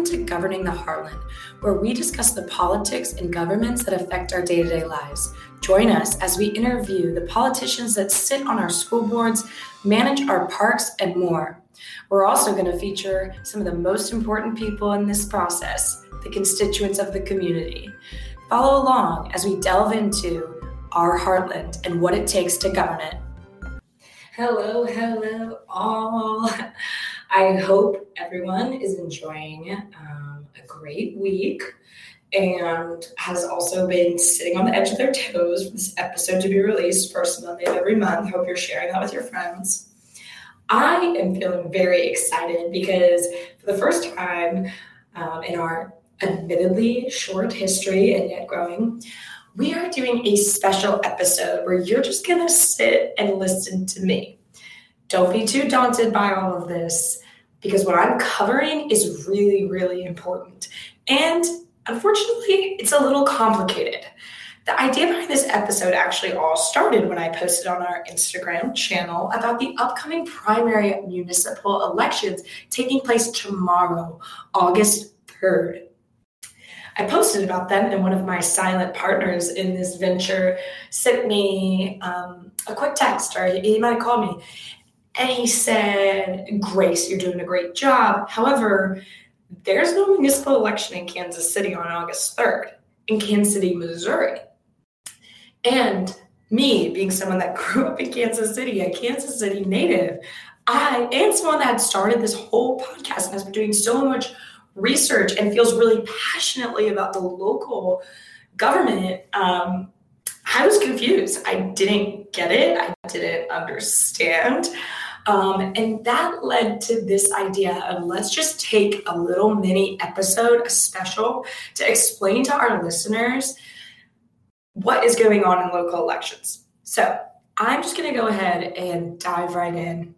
welcome to Governing the Heartland, where we discuss the politics and governments that affect our day to day lives. Join us as we interview the politicians that sit on our school boards, manage our parks, and more. We're also going to feature some of the most important people in this process, the constituents of the community. Follow along as we delve into our heartland and what it takes to govern it. Hello, hello, all. I hope everyone is enjoying um, a great week and has also been sitting on the edge of their toes for this episode to be released first Monday of every month. Hope you're sharing that with your friends. I am feeling very excited because for the first time um, in our admittedly short history and yet growing, we are doing a special episode where you're just going to sit and listen to me. Don't be too daunted by all of this because what I'm covering is really, really important. And unfortunately, it's a little complicated. The idea behind this episode actually all started when I posted on our Instagram channel about the upcoming primary municipal elections taking place tomorrow, August 3rd. I posted about them, and one of my silent partners in this venture sent me um, a quick text, or he, might called me, and he said, Grace, you're doing a great job. However, there's no municipal election in Kansas City on August 3rd, in Kansas City, Missouri. And me, being someone that grew up in Kansas City, a Kansas City native, I am someone that had started this whole podcast and has been doing so much research and feels really passionately about the local government um, I was confused. I didn't get it. I didn't understand. Um, and that led to this idea of let's just take a little mini episode, a special, to explain to our listeners what is going on in local elections. So I'm just going to go ahead and dive right in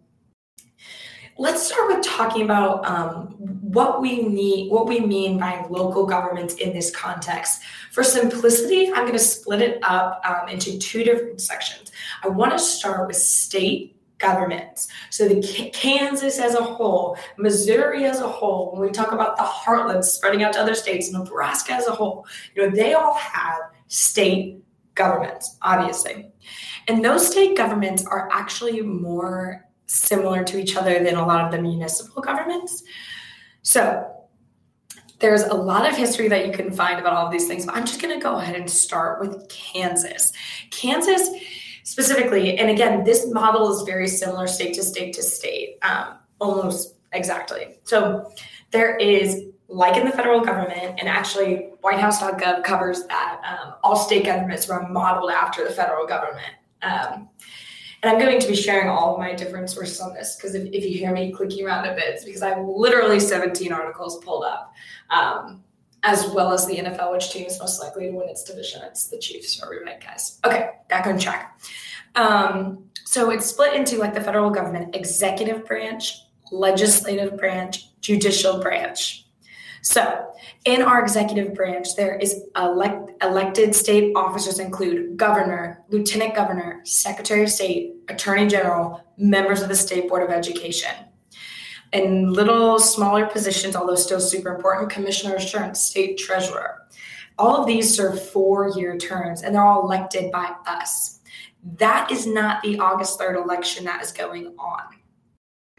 Let's start with talking about um, what we need, what we mean by local governments in this context. For simplicity, I'm going to split it up um, into two different sections. I want to start with state governments. So the Kansas as a whole, Missouri as a whole, when we talk about the heartland spreading out to other states, Nebraska as a whole, you know, they all have state governments, obviously. And those state governments are actually more similar to each other than a lot of the municipal governments. So there's a lot of history that you can find about all of these things, but I'm just going to go ahead and start with Kansas. Kansas specifically, and again, this model is very similar state to state to state, um, almost exactly. So there is, like in the federal government, and actually whitehouse.gov covers that, um, all state governments are modeled after the federal government. Um, and I'm going to be sharing all of my different sources on this because if, if you hear me clicking around a bit, it's because I have literally 17 articles pulled up, um, as well as the NFL, which team is most likely to win its division. It's the Chiefs. We right, guys? Okay, back on track. Um, so it's split into like the federal government executive branch, legislative branch, judicial branch. So, in our executive branch, there is elect, elected state officers include governor, lieutenant governor, secretary of state, attorney general, members of the state board of education. And little smaller positions, although still super important, commissioner of insurance, state treasurer. All of these serve four year terms and they're all elected by us. That is not the August 3rd election that is going on.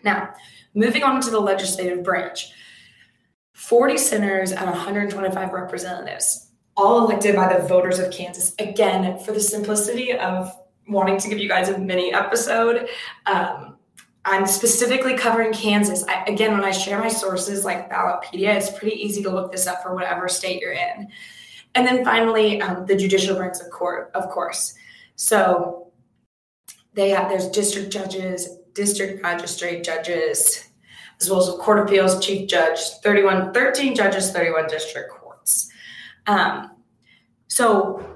Now, moving on to the legislative branch. 40 senators and 125 representatives, all elected by the voters of Kansas. Again, for the simplicity of wanting to give you guys a mini episode, um, I'm specifically covering Kansas. I, again, when I share my sources like Ballotpedia, it's pretty easy to look this up for whatever state you're in. And then finally, um, the judicial branch of court, of course. So they have there's district judges, district magistrate judges, as well as court of appeals chief judge, 31, 13 judges, 31 district courts. Um, so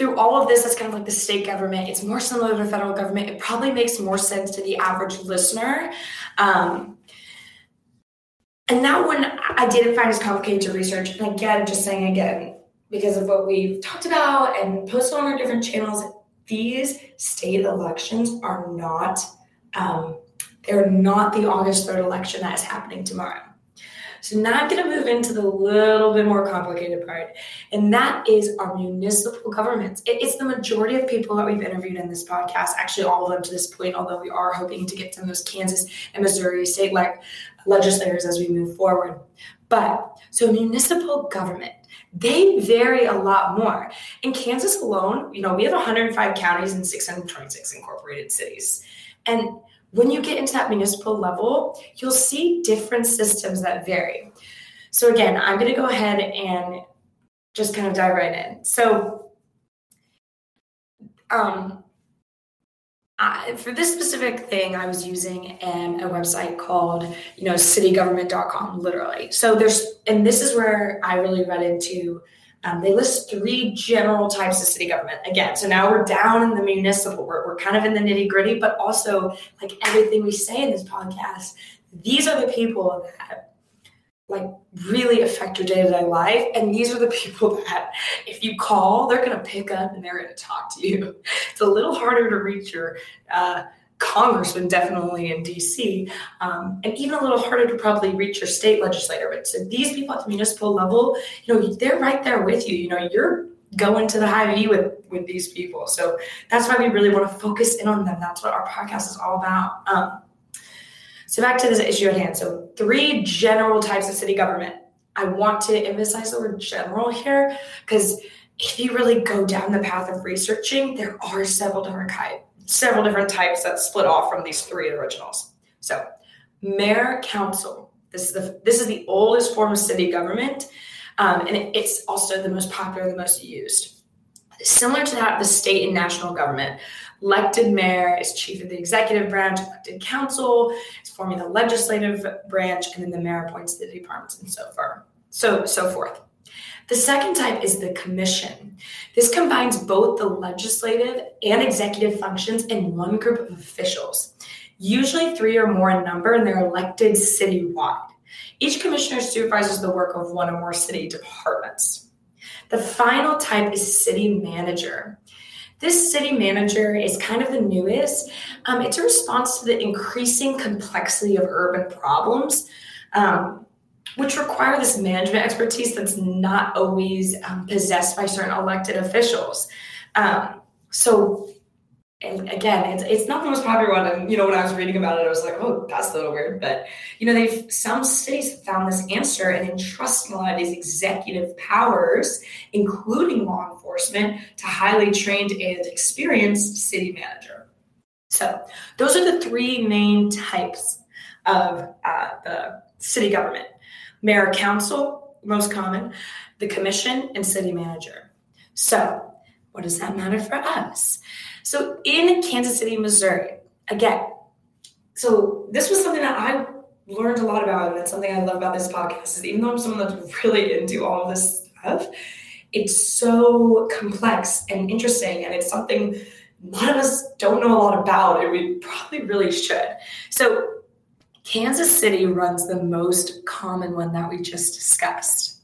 through all of this, that's kind of like the state government. It's more similar to the federal government. It probably makes more sense to the average listener. Um, and that one I didn't find as complicated to research. And again, just saying again, because of what we've talked about and posted on our different channels, these state elections are not um, they're not the August 3rd election that is happening tomorrow. So now I'm going to move into the little bit more complicated part, and that is our municipal governments. It's the majority of people that we've interviewed in this podcast, actually all of them to this point, although we are hoping to get some of those Kansas and Missouri state like legislators as we move forward. But so municipal government, they vary a lot more. In Kansas alone, you know, we have 105 counties and 626 incorporated cities. And when you get into that municipal level, you'll see different systems that vary. So, again, I'm going to go ahead and just kind of dive right in. So, um, I, for this specific thing, I was using an, a website called, you know, citygovernment.com, literally. So there's, and this is where I really read into um, they list three general types of city government. Again, so now we're down in the municipal, we're, we're kind of in the nitty gritty, but also like everything we say in this podcast, these are the people that like really affect your day-to-day life and these are the people that if you call they're going to pick up and they're going to talk to you it's a little harder to reach your uh, congressman definitely in DC, um, and even a little harder to probably reach your state legislator. But so these people at the municipal level, you know, they're right there with you. You know, you're going to the Hy-Vee with with these people. So that's why we really want to focus in on them. That's what our podcast is all about. Um, so back to this issue at hand. So three general types of city government. I want to emphasize the word general here because if you really go down the path of researching, there are several different types several different types that split off from these three originals. So, mayor council. This is the this is the oldest form of city government, um, and it, it's also the most popular, the most used. Similar to that, the state and national government. Elected mayor is chief of the executive branch. Elected council is forming the legislative branch, and then the mayor appoints the departments and so forth. so so forth. The second type is the commission. This combines both the legislative and executive functions in one group of officials, usually three or more in number, and they're elected citywide. Each commissioner supervises the work of one or more city departments. The final type is city manager. This city manager is kind of the newest. Um, it's a response to the increasing complexity of urban problems. Um, which require this management expertise that's not always um, possessed by certain elected officials. Um, so, again, it's, it's not the most popular one. And, you know, when I was reading about it, I was like, oh, that's a little weird. But, you know, they've, some states have found this answer and entrusting a lot of these executive powers, including law enforcement, to highly trained and experienced city manager. So, those are the three main types of uh, the city government mayor council, most common, the commission, and city manager. So, what does that matter for us? So, in Kansas City, Missouri, again, so this was something that I learned a lot about, and that's something I love about this podcast is even though I'm someone that's really into all this stuff, it's so complex and interesting, and it's something a lot of us don't know a lot about, and we probably really should. So, Kansas City runs the most common one that we just discussed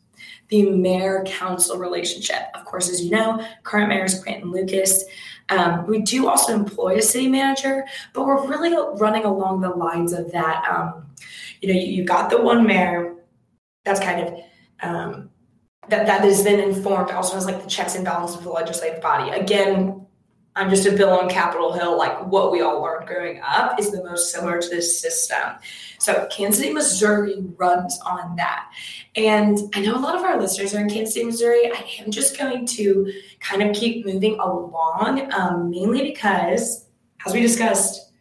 the mayor council relationship. Of course, as you know, current mayor is Quinton Lucas. Um, we do also employ a city manager, but we're really running along the lines of that. Um, you know, you, you, got the one mayor that's kind of um, that that is then informed also has like the checks and balances of the legislative body. Again, I'm just a bill on Capitol Hill, like what we all learned growing up is the most similar to this system. So Kansas City, Missouri runs on that. And I know a lot of our listeners are in Kansas City, Missouri. I am just going to kind of keep moving along, um, mainly because, as we discussed,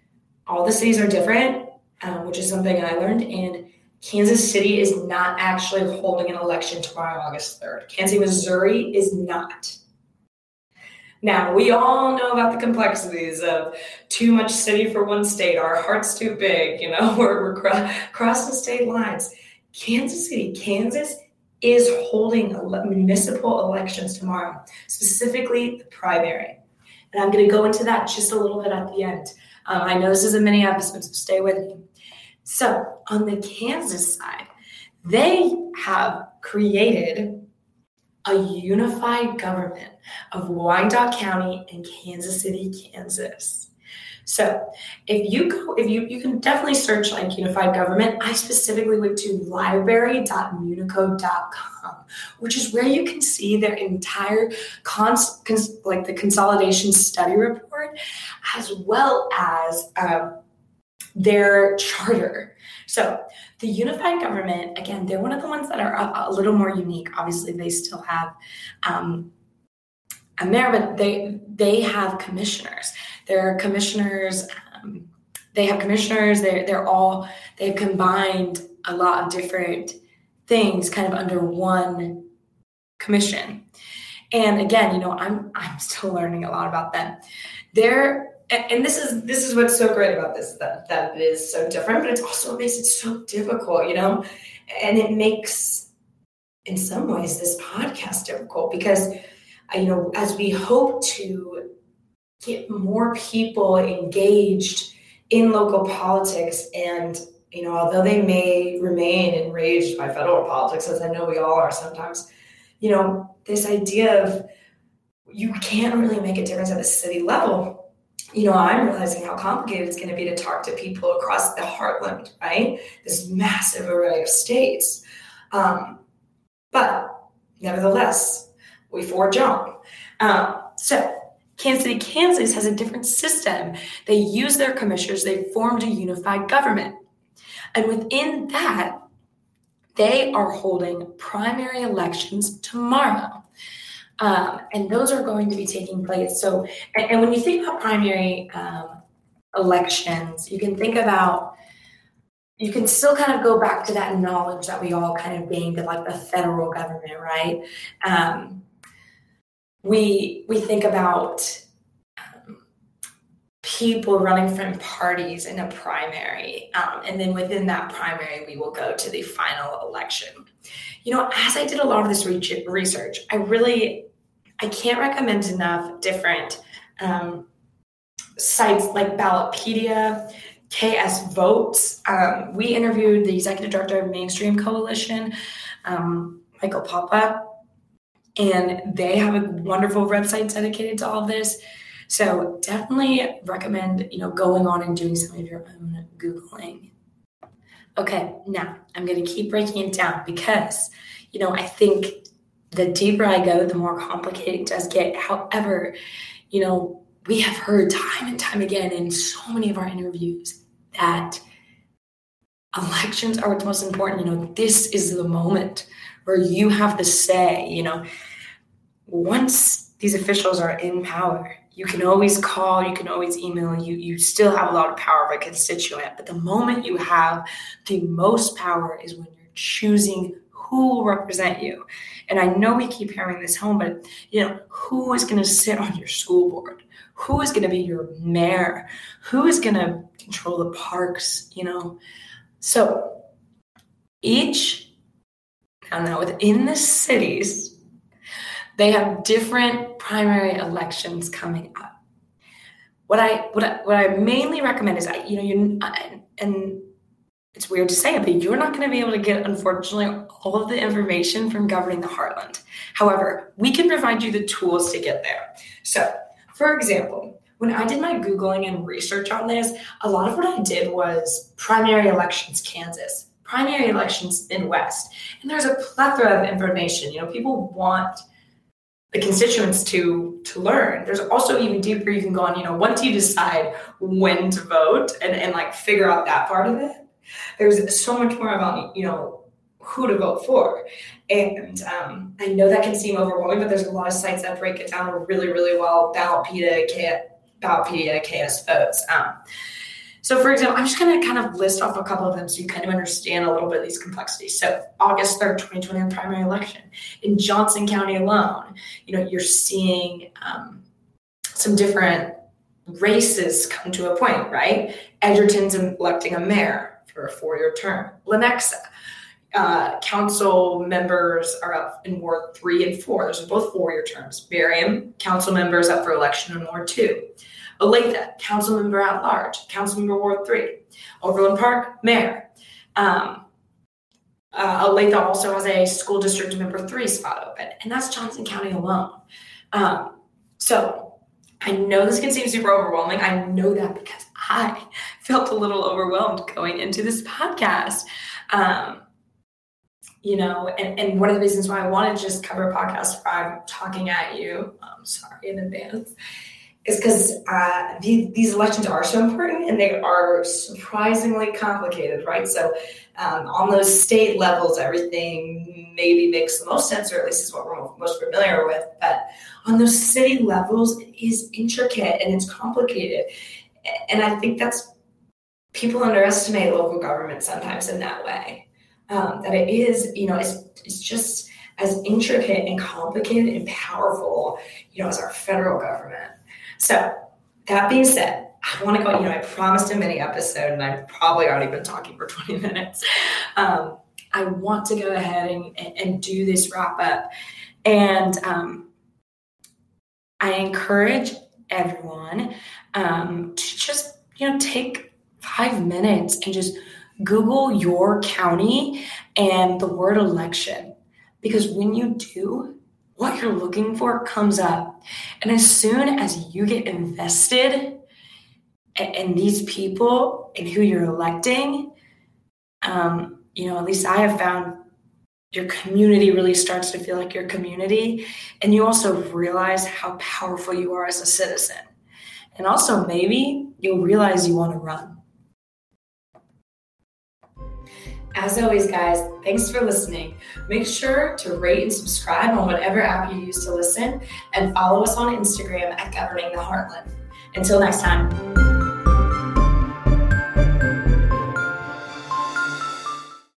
all the cities are different, um, which is something I learned. And Kansas City is not actually holding an election tomorrow, August 3rd. Kansas City, Missouri is not. Now, we all know about the complexities of too much city for one state, our heart's too big, you know, we're, we're cro- crossing state lines. Kansas City, Kansas is holding municipal elections tomorrow, specifically the primary. And I'm going to go into that just a little bit at the end. Um, I know this is a mini episode, so stay with me. So, on the Kansas side, they have created a unified government of Wyandotte County and Kansas City, Kansas. So if you go, if you you can definitely search like unified government. I specifically went to library.municode.com, which is where you can see their entire cons, cons like the consolidation study report, as well as um, their charter. So the unified government, again, they're one of the ones that are a, a little more unique. Obviously, they still have um, a mayor, but they they have commissioners. There are commissioners. Um, they have commissioners. They're they're all they've combined a lot of different things kind of under one commission. And again, you know, I'm I'm still learning a lot about them. They're and, and this is this is what's so great about this that that it is so different, but it's also what makes it so difficult, you know, and it makes in some ways this podcast difficult because uh, you know as we hope to get more people engaged in local politics and you know although they may remain enraged by federal politics as i know we all are sometimes you know this idea of you can't really make a difference at the city level you know i'm realizing how complicated it's going to be to talk to people across the heartland right this massive array of states um, but nevertheless we forge on um, so Kansas City, Kansas has a different system. They use their commissioners, they formed a unified government. And within that, they are holding primary elections tomorrow. Um, and those are going to be taking place. So, and, and when you think about primary um, elections, you can think about, you can still kind of go back to that knowledge that we all kind of gained of like the federal government, right? Um, we we think about people running from parties in a primary um, and then within that primary we will go to the final election you know as i did a lot of this research i really i can't recommend enough different um, sites like ballotpedia ks votes um, we interviewed the executive director of mainstream coalition um, michael poppa and they have a wonderful website dedicated to all of this. So definitely recommend, you know, going on and doing some of your own Googling. Okay, now I'm going to keep breaking it down because, you know, I think the deeper I go, the more complicated it does get. However, you know, we have heard time and time again in so many of our interviews that elections are what's most important. You know, this is the moment where you have the say, you know. Once these officials are in power, you can always call, you can always email, you you still have a lot of power of a constituent. But the moment you have the most power is when you're choosing who will represent you. And I know we keep hearing this home, but you know, who is going to sit on your school board? Who is going to be your mayor? Who is going to control the parks, you know? So each and now within the cities, they have different primary elections coming up. What I what I, what I mainly recommend is I you know you and it's weird to say it, but you're not going to be able to get unfortunately all of the information from governing the heartland. However, we can provide you the tools to get there. So, for example, when I did my Googling and research on this, a lot of what I did was primary elections Kansas primary elections in West. And there's a plethora of information. You know, people want the constituents to to learn. There's also even deeper you can go on, you know, once you decide when to vote and, and like figure out that part of it, there's so much more about, you know, who to vote for. And um, I know that can seem overwhelming, but there's a lot of sites that break it down really, really well. Ballotpedia, Ballotpedia, KS Votes. Um, so, for example, I'm just going to kind of list off a couple of them so you kind of understand a little bit of these complexities. So, August 3rd, 2020, the primary election in Johnson County alone, you know, you're seeing um, some different races come to a point, right? Edgerton's electing a mayor for a four-year term. Lenexa, uh, council members are up in Ward three and four. Those are both four-year terms. Merriam, council members up for election in Ward two. Olathe, council member at large, council member Ward 3. Overland Park, mayor. Um, uh, Olathe also has a school district member 3 spot open, and that's Johnson County alone. Um, so I know this can seem super overwhelming. I know that because I felt a little overwhelmed going into this podcast. Um, you know, and, and one of the reasons why I want to just cover podcast where I'm talking at you, I'm sorry in advance, is because uh, the, these elections are so important and they are surprisingly complicated, right? So, um, on those state levels, everything maybe makes the most sense, or at least is what we're most familiar with. But on those city levels, it is intricate and it's complicated. And I think that's people underestimate local government sometimes in that way. Um, that it is, you know, it's, it's just as intricate and complicated and powerful, you know, as our federal government. So that being said, I want to go, you know, I promised a mini episode and I've probably already been talking for 20 minutes. Um, I want to go ahead and, and do this wrap up. And um, I encourage everyone um, to just, you know, take five minutes and just Google your county and the word election. Because when you do, what you're looking for comes up. And as soon as you get invested in, these people and who you're electing, um, you know, at least I have found your community really starts to feel like your community. And you also realize how powerful you are as a citizen. And also, maybe you'll realize you want to run. As always, guys, thanks for listening. Make sure to rate and subscribe on whatever app you use to listen and follow us on Instagram at Governing the Heartland. Until next time.